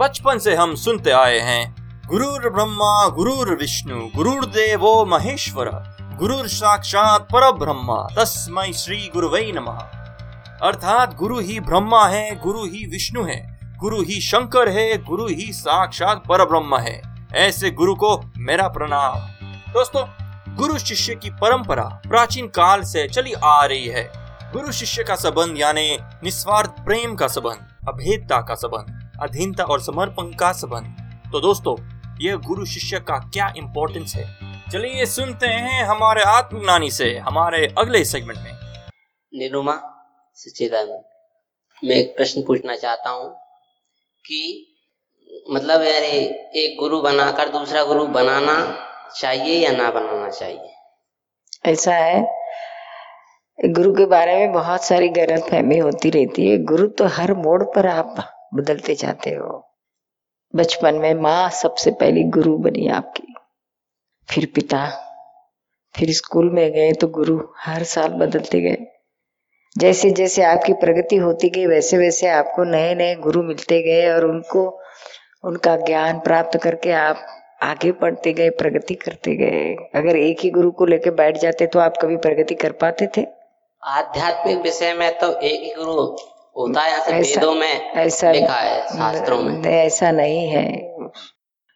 बचपन से हम सुनते आए हैं। गुरुर ब्रह्मा, गुरुर विष्णु गुरुर देवो महेश्वर, गुरुर साक्षात पर ब्रह्मा तस्मय श्री गुरुवै नमः। अर्थात गुरु ही ब्रह्मा है, गुरु ही विष्णु है, गुरु ही शंकर है, गुरु ही साक्षात पर ब्रह्म है। ऐसे गुरु को मेरा प्रणाम। दोस्तों, गुरु शिष्य की परंपरा प्राचीन काल से चली आ रही है। गुरु शिष्य का संबंध यानी निस्वार्थ प्रेम का संबंध, अभेदता का संबंध। अधीनता और समर्पण का संबंध। तो दोस्तों यह गुरु शिष्य का क्या इम्पोर्टेंस है? चलिए सुनते हैं हमारे आत्मज्ञानी से हमारे अगले सेगमेंट में। निरुमा सच्चिदानंद मैं एक प्रश्न पूछना चाहता हूँ कि मतलब यानी एक गुरु बनाकर दूसरा गुरु बनाना चाहिए या ना बनाना चाहिए? ऐसा है। गुरु के बारे में बहुत सारी गलत फहमी होती रहती है। गुरु तो हर मोड़ पर आप बदलते जाते हो। बचपन में माँ सबसे पहली गुरु बनी आपकी। फिर पिता, फिर स्कूल में गए तो गुरु हर साल बदलते गए। जैसे जैसे आपकी प्रगति होती गई, वैसे वैसे आपको नए नए गुरु मिलते गए और उनको, उनका ज्ञान प्राप्त करके आप आगे बढ़ते गए, प्रगति करते गए। अगर एक ही गुरु को लेकर बैठ जाते तो आप कभी प्रगति कर पाते थे? आध्यात्मिक विषय में तो एक ही गुरु होता है ऐसे ऐसा- वेदों में ऐसा लिखा है शास्त्रों में? नहीं, ऐसा नहीं है।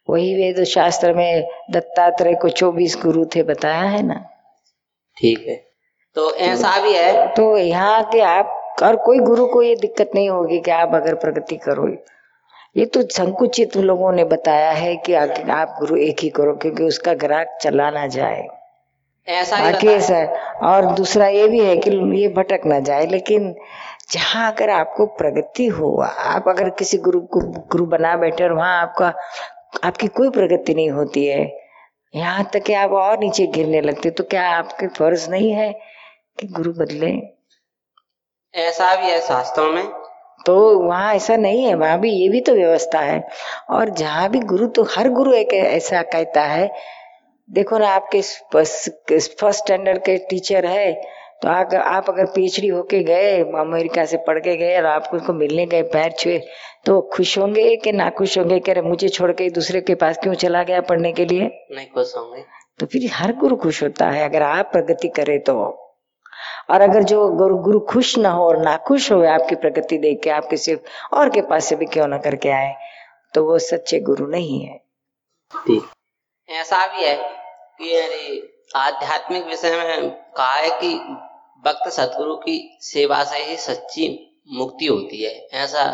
वही वेद शास्त्र में दत्तात्रेय को चौबीस गुरु थे बताया है ना? ठीक है। तो ऐसा भी है? तो यहाँ के आप और कोई गुरु को ये दिक्कत नहीं होगी कि आप अगर प्रगति करो। ये तो संकुचित लोगों ने बताया है कि आप गुरु एक ही करो क्योंकि उसका ग्राहक चला ना जाए। ऐसा ही बाकी है। ऐसा है। और दूसरा ये भी है कि ये भटक ना जाए लेकिन जहाँ अगर आपको प्रगति हो आप अगर किसी गुरु को गुरु बना बैठे और वहाँ आपका आपकी कोई प्रगति नहीं होती है यहाँ तक कि आप और नीचे गिरने लगते तो क्या आपके फ़र्ज़ नहीं है कि गुरु बदले? ऐसा भी है शास्त्रों में। तो वहाँ ऐसा नहीं है वहाँ भी ये भी तो व्यवस्था है। और जहाँ भी गुरु तो हर गुरु एक ऐसा कहता है देखो ना आपके फ़र्स्ट स्टैंडर्ड के टीचर है तो आप आप अगर पीएचडी होके गए अमेरिका से पढ़ के गए और आपको उसको मिलने गए पैर छुए तो खुश होंगे कि ना खुश होंगे कह रहे मुझे छोड़ के दूसरे के पास क्यों चला गया पढ़ने के लिए? नहीं खुश होंगे। तो फिर हर गुरु खुश होता है अगर आप प्रगति करें तो। और अगर जो गुरु गुरु खुश ना हो और ना खुश हो आपकी प्रगति देख के आप किसी और के पास से भी क्यों ना करके आए तो वो सच्चे गुरु नहीं है। ठीक। ऐसा भी है कि अरे आध्यात्मिक विषय में कहा है कि भक्त सतगुरु की सेवा से ही सच्ची मुक्ति होती है ऐसा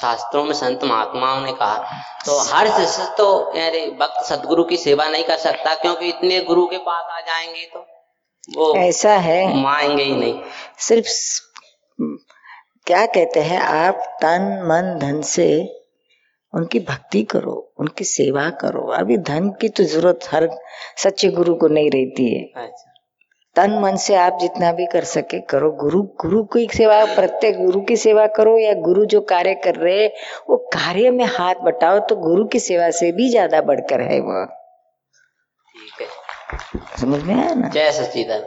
शास्त्रों में संत महात्माओं ने कहा। तो हर शिष्य तो अरे भक्त सतगुरु की सेवा नहीं कर सकता क्योंकि इतने गुरु के पास आ जाएँगे तो वो ऐसा है। माएँगे ही नहीं। सिर्फ़ क्या कहते हैं आप तन मन धन से उनकी भक्ति करो उनकी सेवा करो। अभी धन की तो ज़रूरत हर सच्चे गुरु को नहीं रहती है। अच्छा। तन मन से आप जितना भी कर सके करो। गुरु गुरु की सेवा प्रत्येक गुरु की सेवा करो या गुरु जो कार्य कर रहे हैं, वो कार्य में हाथ बटाओ तो गुरु की सेवा से भी ज़्यादा बढ़कर है वो। समझ में आया ना? जय सच्चिदानंद।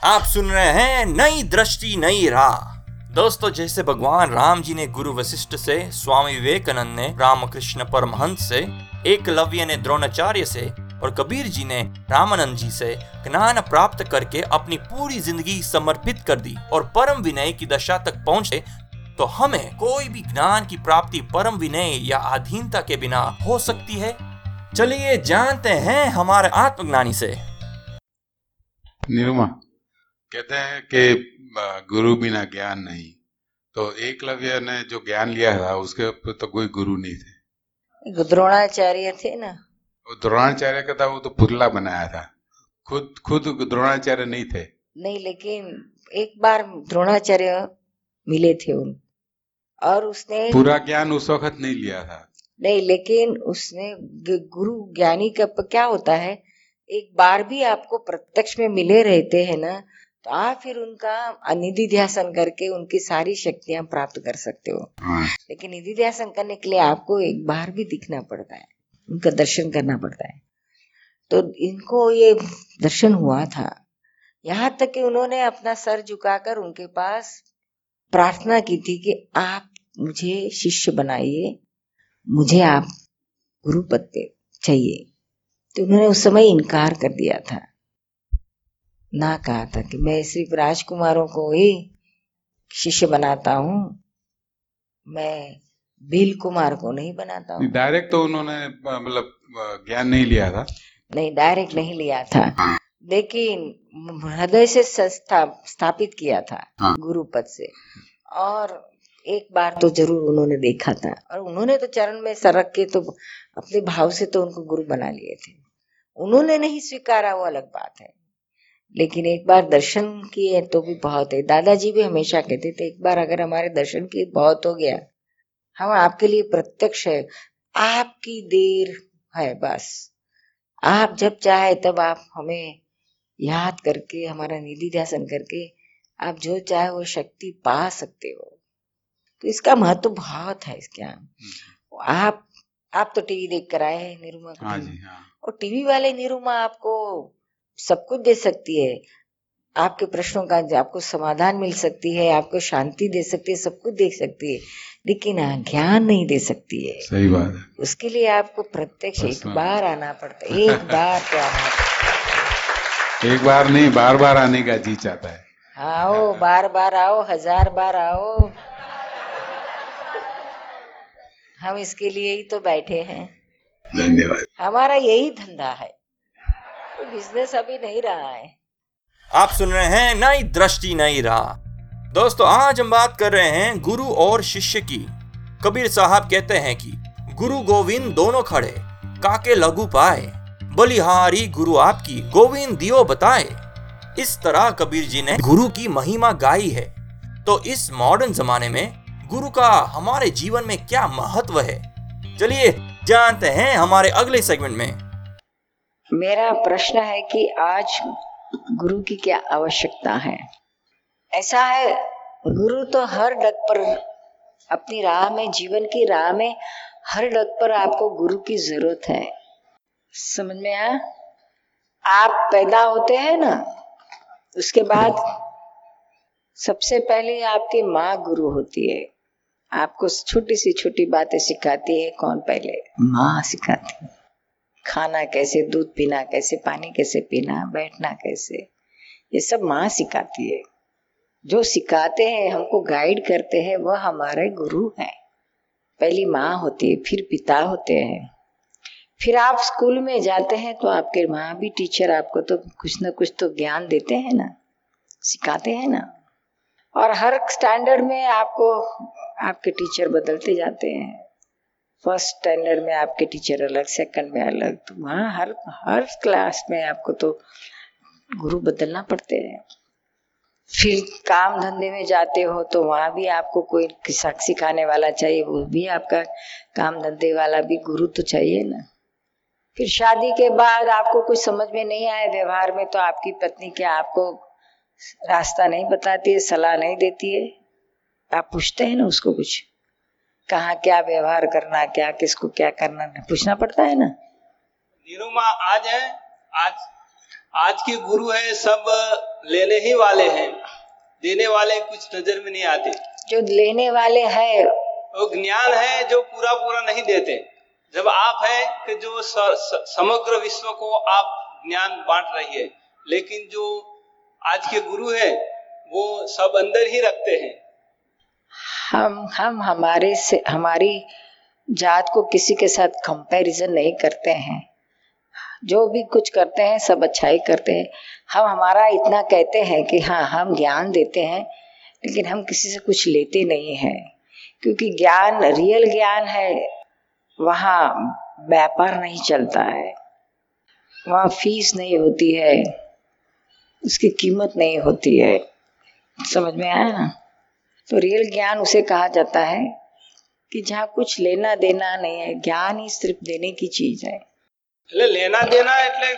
आप सुन रहे हैं नई दृष्टि नई राह। दोस्तों, जैसे भगवान राम जी ने गुरु वशिष्ठ से, स्वामी विवेकानंद ने, रामकृष्ण परमहंस से, एकलव्य ने, द्रोणाचार्य से और कबीर जी ने, रामानंद जी से ज्ञान प्राप्त करके अपनी पूरी ज़िंदगी समर्पित कर दी और परम विनय की दशा तक पहुँचे तो हमें कोई भी ज्ञान की प्राप्ति परम विनय या अधीनता के बिना हो सकती है? चलिए जानते हैं हमारे आत्मज्ञानी से। निरुमा, कहते हैं कि गुरु बिना ज्ञान नहीं। तो एकलव्य ने जो ज्ञान लिया था उसके ऊपर तो कोई गुरु नहीं थे। द्रोणाचार्य थे ना। वो द्रोणाचार्य का था वो तो पुतला बनाया था। खुद खुद द्रोणाचार्य नहीं थे। नहीं लेकिन एक बार द्रोणाचार्य मिले थे उन। और उसने पूरा ज्ञान उस वक्त नहीं लिया था। नहीं लेकिन उसने गुरु ज्ञानी का क्या होता है? एक बार भी आपको प्रत्यक्ष में मिले रहते हैं ना तो आप फिर उनका निधि ध्यासन करके उनकी सारी शक्तियाँ प्राप्त कर सकते हो। लेकिन निधि ध्यासन करने के लिए आपको एक बार भी दिखना पड़ता है। उनका दर्शन करना पड़ता है। तो इनको ये दर्शन हुआ था। यहाँ तक कि उन्होंने अपना सर झुकाकर उनके पास प्रार्थना की थी कि आप मुझे शिष्य बनाइए, मुझे आप गुरु पद चाहिए। तो उन्होंने उस समय इनकार कर दिया था। ना कहा था कि मैं सिर्फ़ राजकुमारों को ही शिष्य बनाता हूँ। मैं भील कुमार को नहीं बनाता हूँ। डायरेक्ट तो उन्होंने मतलब ज्ञान नहीं लिया था। नहीं डायरेक्ट नहीं लिया था। हाँ। लेकिन हृदय से संस्था स्थापित किया था हाँ। गुरु पद से। और एक बार तो ज़रूर उन्होंने देखा था। और उन्होंने तो चरण में सरक के तो अपने भाव से तो उनको गुरु बना लिए थे। उन्होंने नहीं स्वीकारा वो अलग बात है। लेकिन एक बार दर्शन किए तो भी बहुत है। दादाजी भी हमेशा कहते थे एक बार अगर हमारे दर्शन किए बहुत हो गया। हम आपके लिए प्रत्यक्ष है। आपकी देर है बस। आप जब चाहे तब आप हमें याद करके हमारा निधि ध्यान करके आप जो चाहे वो शक्ति पा सकते हो। तो इसका महत्व बहुत है इसके यहाँ। आप आप तो टीवी देख कर आए हैं निरुमा हाँ जी हाँ। और टीवी वाले निरुमा आपको सब कुछ दे सकती है। आपके प्रश्नों का आपको समाधान मिल सकती है आपको शांति दे सकती है सब कुछ दे सकती है लेकिन हाँ, ज्ञान नहीं दे सकती है। सही बात है। उसके लिए आपको प्रत्यक्ष एक बार आना पड़ता है एक बार तो आना पड़ता एक बार नहीं बार बार आने का जी चाहता है है। आओ बार बार आओ हज़ार बार आओ। हम इसके लिए ही तो बैठे हैं। धन्यवाद। हमारा यही धंधा है। बिज़नेस अभी नहीं रहा है। आप सुन रहे हैं नई दृष्टि, नई राह। दोस्तों, आज हम बात कर रहे हैं गुरु और शिष्य की। कबीर साहब कहते हैं कि, गुरु गोविंद दोनों खड़े, काके लघु पाए। बलिहारी गुरु आपकी, गोविंद दियो बताए। इस तरह कबीर जी ने गुरु की महिमा गाई है। तो इस मॉडर्न जमाने में गुरु का हमारे जीवन में क्या महत्व है? चलिए, जानते हैं हमारे अगले सेगमेंट में। मेरा प्रश्न है कि आज गुरु की क्या आवश्यकता है? ऐसा है, गुरु तो हर डग पर अपनी राह में, जीवन की राह में हर डग पर आपको गुरु की ज़रूरत है। समझ में आया? आप पैदा होते हैं ना, उसके बाद सबसे पहले आपकी माँ गुरु होती है। आपको छोटी सी छोटी बातें सिखाती है, कौन पहले? माँ सिखाती है। खाना कैसे, दूध पीना कैसे, पानी कैसे पीना, बैठना कैसे? ये सब माँ सिखाती है। जो सिखाते हैं, हमको गाइड करते हैं, वह हमारे गुरु हैं। पहली माँ होती है, फिर पिता होते हैं। फिर आप स्कूल में जाते हैं तो आपके माँ भी टीचर आपको तो कुछ ना कुछ तो ज्ञान देते हैं ना? सिखाते हैं ना? और हर स्टैंडर्ड में आपको, आपके टीचर बदलते जाते हैं। फ़र्स्ट स्टैंडर्ड में आपके टीचर अलग, सेकंड में अलग तो वहाँ हर हर क्लास में आपको तो गुरु बदलना पड़ते हैं। फिर काम धंधे में जाते हो तो वहाँ भी आपको कोई सिखाने वाला चाहिए, वो भी आपका काम धंधे वाला भी गुरु तो चाहिए ना। फिर शादी के बाद आपको कुछ समझ में नहीं आए व्यवहार में तो आपकी पत्नी क्या आपको रास्ता नहीं बताती है, सलाह नहीं देती है? आप पूछते हैं ना उसको कुछ? कहाँ क्या व्यवहार करना क्या किसको क्या करना पूछना पड़ता है ना? निरुमा आज है आज आज के गुरु है सब लेने ही वाले हैं। देने वाले कुछ नज़र में नहीं आते। जो लेने वाले है। वो ज्ञान है जो पूरा पूरा नहीं देते। जब आप है कि जो स, स, समग्र विश्व को आप ज्ञान बांट रही है लेकिन जो आज के गुरु है वो सब अंदर ही रखते हैं। हम हम हमारे से, हमारी जात को किसी के साथ कंपैरिजन नहीं करते हैं। जो भी कुछ करते हैं, सब अच्छा ही करते हैं। हम, हमारा इतना कहते हैं कि हाँ हम ज्ञान देते हैं, लेकिन हम किसी से कुछ लेते नहीं हैं। क्योंकि ज्ञान रियल ज्ञान है, वहाँ व्यापार नहीं चलता है। वहाँ फ़ीस नहीं होती है, उसकी कीमत नहीं होती है। समझ में आया ना? तो रियल ज्ञान उसे कहा जाता है कि जहाँ कुछ लेना देना नहीं है ज्ञान ही सिर्फ देने की चीज है એટલે લેના દેના એટલે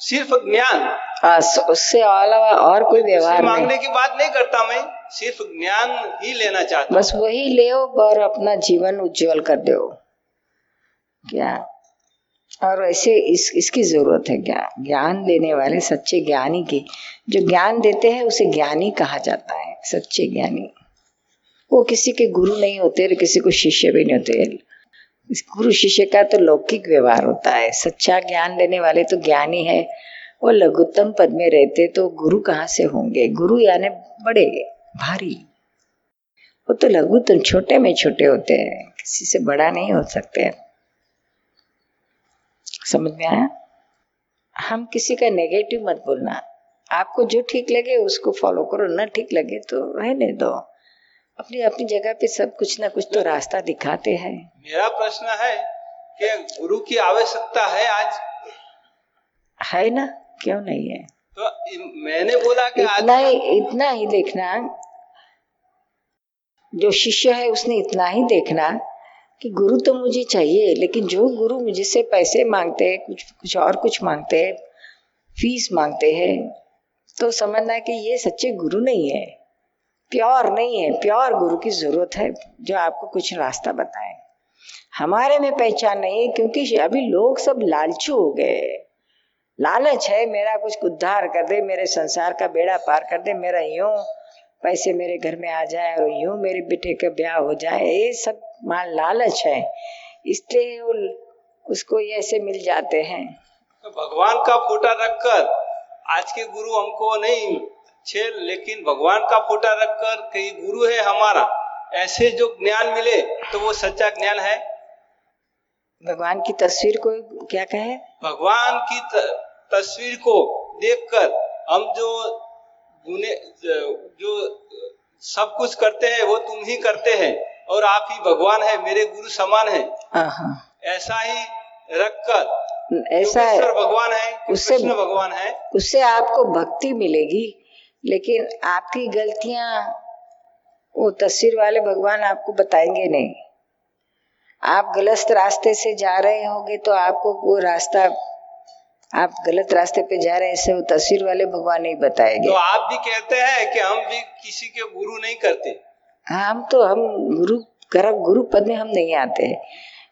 सिर्फ ज्ञान बस उससे अलावा और कोई उससे व्यवहार मांगने नहीं की बात नहीं करता मैं सिर्फ ज्ञान ही लेना चाहता बस वही ले और अपना जीवन उज्जवल कर दो क्या और ऐसे इस इसकी जरूरत है ज्ञान ज्ञान देने वाले सच्चे ज्ञानी की जो ज्ञान देते हैं उसे ज्ञानी कहा जाता है सच्चे ज्ञानी वो किसी के गुरु नहीं होते और किसी को शिष्य भी नहीं होते। गुरु शिष्य का तो लौकिक व्यवहार होता है। सच्चा ज्ञान लेने वाले तो ज्ञानी है। वो लघुत्तम पद में रहते तो गुरु कहाँ से होंगे? गुरु यानी बड़े, भारी। वो तो लघुत्तम, छोटे में छोटे होते हैं। किसी से बड़ा नहीं हो सकते। समझ में आया? हम किसी का नेगेटिव मत बोलना। आपको जो ठीक लगे उसको फॉलो करो। ना ठीक लगे तो रहने दो। अपनी अपनी जगह पे सब कुछ ना कुछ तो रास्ता दिखाते हैं। मेरा प्रश्न है कि गुरु की आवश्यकता है आज? है ना? क्यों नहीं है? तो मैंने बोला कि आज इतना ही इतना ही देखना। जो शिष्य है उसने इतना ही देखना कि गुरु तो मुझे चाहिए लेकिन जो गुरु मुझसे पैसे मांगते हैं कुछ कुछ और कुछ मांगते हैं फ़ीस मांगते हैं तो समझना है कि ये सच्चे गुरु नहीं है। प्योर नहीं है, प्योर गुरु की ज़रूरत है, जो आपको कुछ रास्ता बताए। हमारे में पहचान नहीं है, क्योंकि अभी लोग सब लालचू हो गए लालच है, मेरा कुछ उद्धार कर दे, मेरे संसार का बेड़ा पार कर दे, मेरा यूँ पैसे मेरे घर में आ जाए और यूँ मेरे बेटे का ब्याह हो जाए, ये सब माल लालच है। इसलिए वो उसको ये ऐसे मिल जाते हैं। तो भगवान का फोटा रखकर आज के गुरु हमको नहीं अच्छे लेकिन भगवान का फोटा रखकर कहीं गुरु है हमारा ऐसे जो ज्ञान मिले तो वो सच्चा ज्ञान है? भगवान की तस्वीर को क्या कहे? भगवान की तस्वीर को देखकर हम जो गुने जो सब कुछ करते हैं वो तुम ही करते हैं और आप ही भगवान है मेरे गुरु समान है। हाँ ऐसा ही रखकर ऐसा है। भगवान है उससे- भगवान है। उससे आपको भक्ति मिलेगी। लेकिन आपकी गलतियाँ वो तस्वीर वाले भगवान आपको बताएँगे नहीं। आप गलत रास्ते से जा रहे होंगे तो आपको वो रास्ता आप गलत रास्ते पे जा रहे हैं इससे वो तस्वीर वाले भगवान नहीं बताएँगे। तो आप भी कहते हैं कि हम भी किसी के गुरु नहीं करते। हम तो हम गुरु गर्भ गुरु पद में हम नहीं आते।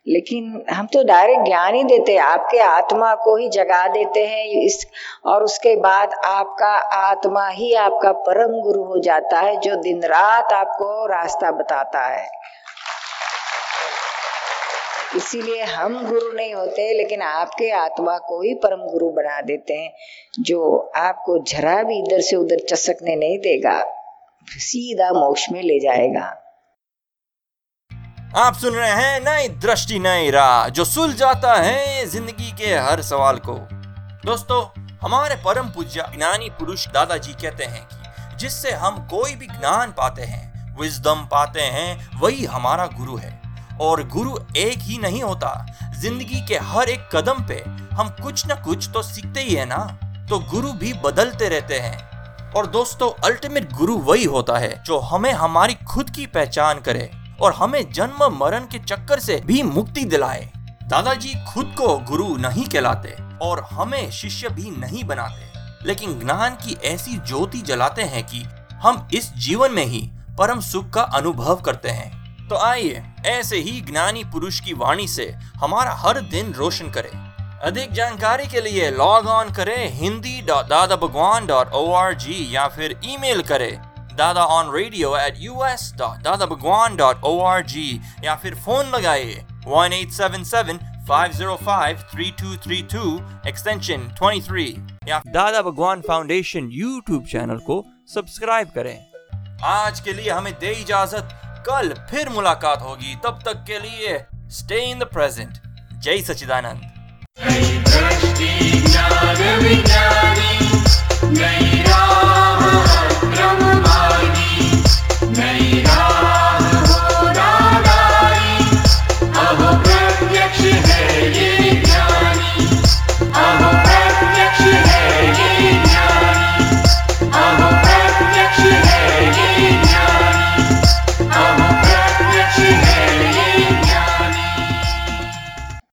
लेकिन हम तो डायरेक्ट ज्ञान ही देते हैं, आपके आत्मा को ही जगा देते हैं, इस, और उसके बाद आपका आत्मा ही आपका परम गुरु हो जाता है, जो दिन रात आपको रास्ता बताता है। इसीलिए हम गुरु नहीं होते, लेकिन आपके आत्मा को ही परम गुरु बना देते हैं, जो आपको जरा भी इधर से उधर चसकने नहीं देगा, सीधा मोक्ष में ले जाएगा। आप सुन रहे हैं नई दृष्टि, नई राह, जो सुल जाता है ज़िंदगी के हर सवाल को। दोस्तों, हमारे परम पूज्य ज्ञानी पुरुष दादाजी कहते हैं कि जिससे हम कोई भी ज्ञान पाते हैं विजडम पाते हैं, वही हमारा गुरु है। और गुरु एक ही नहीं होता, ज़िंदगी के हर एक कदम पे हम कुछ ना कुछ तो सीखते ही है ना तो गुरु भी बदलते रहते हैं। और दोस्तों अल्टीमेट गुरु वही होता है जो हमें हमारी खुद की पहचान करे। और हमें जन्म मरण के चक्कर से भी मुक्ति दिलाए। दादाजी खुद को गुरु नहीं कहलाते और हमें शिष्य भी नहीं बनाते। लेकिन ज्ञान की ऐसी ज्योति जलाते हैं कि हम इस जीवन में ही परम सुख का अनुभव करते हैं। तो आइए, ऐसे ही ज्ञानी पुरुष की वाणी से हमारा हर दिन रोशन करें। अधिक जानकारी के लिए लॉग ऑन करें Hindi dot Dada Bhagwan dot O R G या फिर ईमेल करें। Dada on radio at U S dot Dada Bhagwan dot O R G या फिर फ़ोन लगाइए one eight seven seven five zero five three two three two extension twenty three या Dada Bhagwan foundation YouTube channel को subscribe करें। आज के लिए हमें दे इजाज़त। कल फिर मुलाकात होगी। तब तक के लिए स्टे इन द प्रेजेंट जय सचिदानंद